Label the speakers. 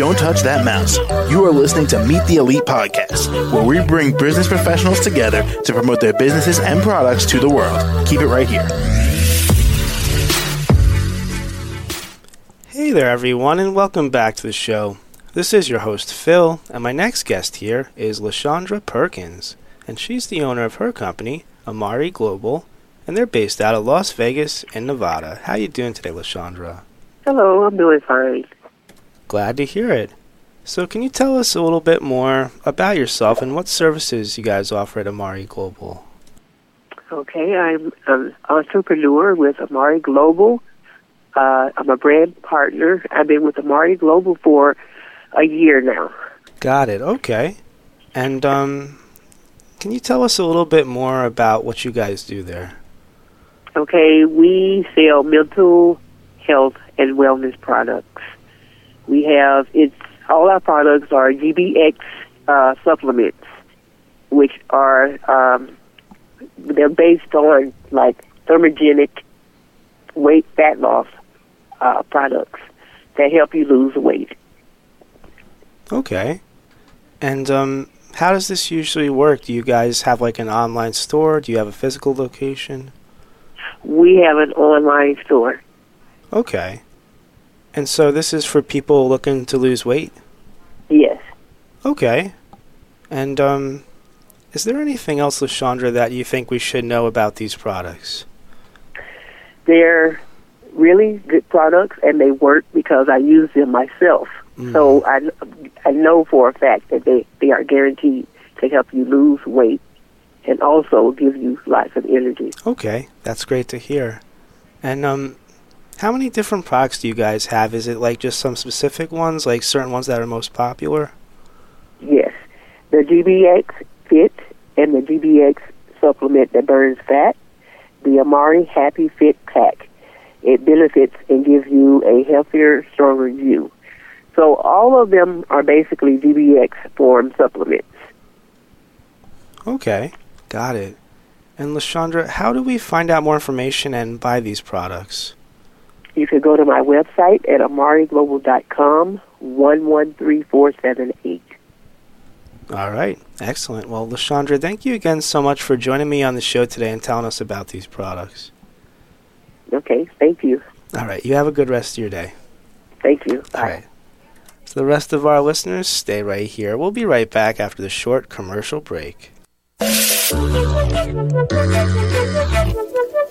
Speaker 1: Don't touch that mouse. You are listening to Meet the Elite Podcast, where we bring business professionals together to promote their businesses and products to the world. Keep it right here.
Speaker 2: Hey there, everyone, and welcome back to the show. This is your host, Phil, and my next guest here is LaShaundra Perkins, and she's the owner of her company, Amare Global, and they're based out of Las Vegas in Nevada. How are you doing today, LaShaundra?
Speaker 3: Hello, I'm doing fine.
Speaker 2: Glad to hear it. So, can you tell us a little bit more about yourself and what services you guys offer at Amare Global?
Speaker 3: Okay, I'm an entrepreneur with Amare Global. Uh, I'm a brand partner. I've been with Amare Global for a year now.
Speaker 2: Got it. Okay. And um, can you tell us a little bit more about what you guys do there?
Speaker 3: Okay, we sell mental health and wellness products. We have it's all our products are GBX uh, supplements, which are um, they're based on like thermogenic weight fat loss uh, products that help you lose weight.
Speaker 2: Okay. And um, how does this usually work? Do you guys have like an online store? Do you have a physical location?
Speaker 3: We have an online store.
Speaker 2: Okay. And so this is for people looking to lose weight?
Speaker 3: Yes.
Speaker 2: Okay. And um is there anything else, LaShaundra, that you think we should know about these products?
Speaker 3: They're really good products and they work because I use them myself.
Speaker 2: Mm.
Speaker 3: So I, I know for a fact that they, they are guaranteed to help you lose weight and also give you lots of energy.
Speaker 2: Okay, that's great to hear. And um how many different products do you guys have? Is it like just some specific ones, like certain ones that are most popular?
Speaker 3: Yes. The GBX Fit and the GBX supplement that burns fat, the Amare Happy Fit Pack. It benefits and gives you a healthier, stronger you. So all of them are basically GBX form supplements.
Speaker 2: Okay, got it. And LaShaundra, how do we find out more information and buy these products?
Speaker 3: You can go to my website at amareglobal.com, 113478.
Speaker 2: All right, excellent. Well, LaShaundra, thank you again so much for joining me on the show today and telling us about these products.
Speaker 3: Okay, thank you.
Speaker 2: All right, you have a good rest of your day.
Speaker 3: Thank you. Bye.
Speaker 2: All right. So, the rest of our listeners, stay right here. We'll be right back after the short commercial break.